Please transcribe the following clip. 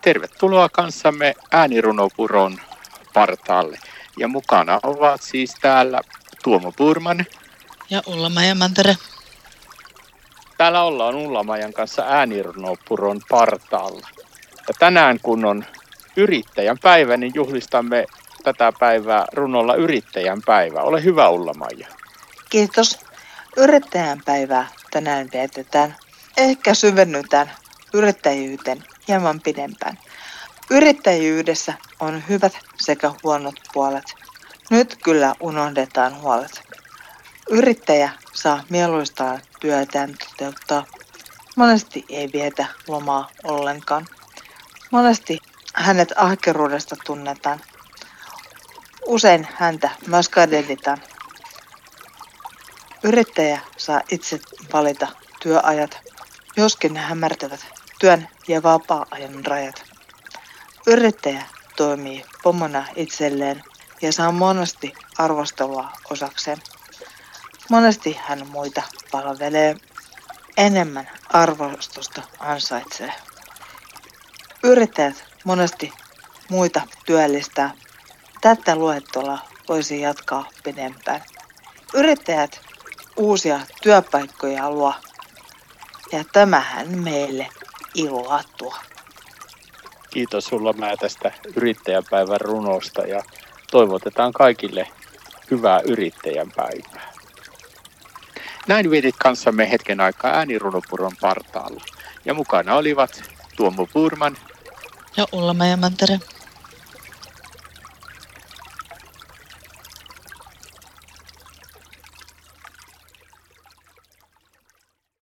Tervetuloa kanssamme äänirunopuron partaalle. Ja mukana ovat siis täällä Tuomo Purman. Ja Ulla-Maja Mantere. Täällä ollaan Ulla-Majan kanssa äänirunopuron partaalla. Ja tänään kun on yrittäjän päivä, niin juhlistamme tätä päivää runolla yrittäjän päivä. Ole hyvä Ulla-Maija. Kiitos. Yrittäjän päivää tänään vietetään. Ehkä syvennytään yrittäjyyteen hieman pidempään. Yrittäjyydessä on hyvät sekä huonot puolet. Nyt kyllä unohdetaan huolet. Yrittäjä saa mieluistaan työtään toteuttaa. Monesti ei vietä lomaa ollenkaan. Monesti hänet ahkeruudesta tunnetaan. Usein häntä myös kadehditaan. Yrittäjä saa itse valita työajat, joskin ne hämärtävät työn ja vapaa-ajan rajat. Yrittäjä toimii pomona itselleen ja saa monesti arvostelua osakseen. Monesti hän muita palvelee, enemmän arvostusta ansaitsee. Yrittäjät monesti muita työllistää. Tätä luettelua voisi jatkaa pidempään. Yrittäjät uusia työpaikkoja luo. Ja tämähän meille iloa tuo. Kiitos sulla mä tästä yrittäjäpäivän runosta ja toivotetaan kaikille hyvää yrittäjän päivää. Näin vietit kanssamme hetken aikaa äänirunopuron partaalla. Ja mukana olivat Tuomo Purman ja Ulla Mantere.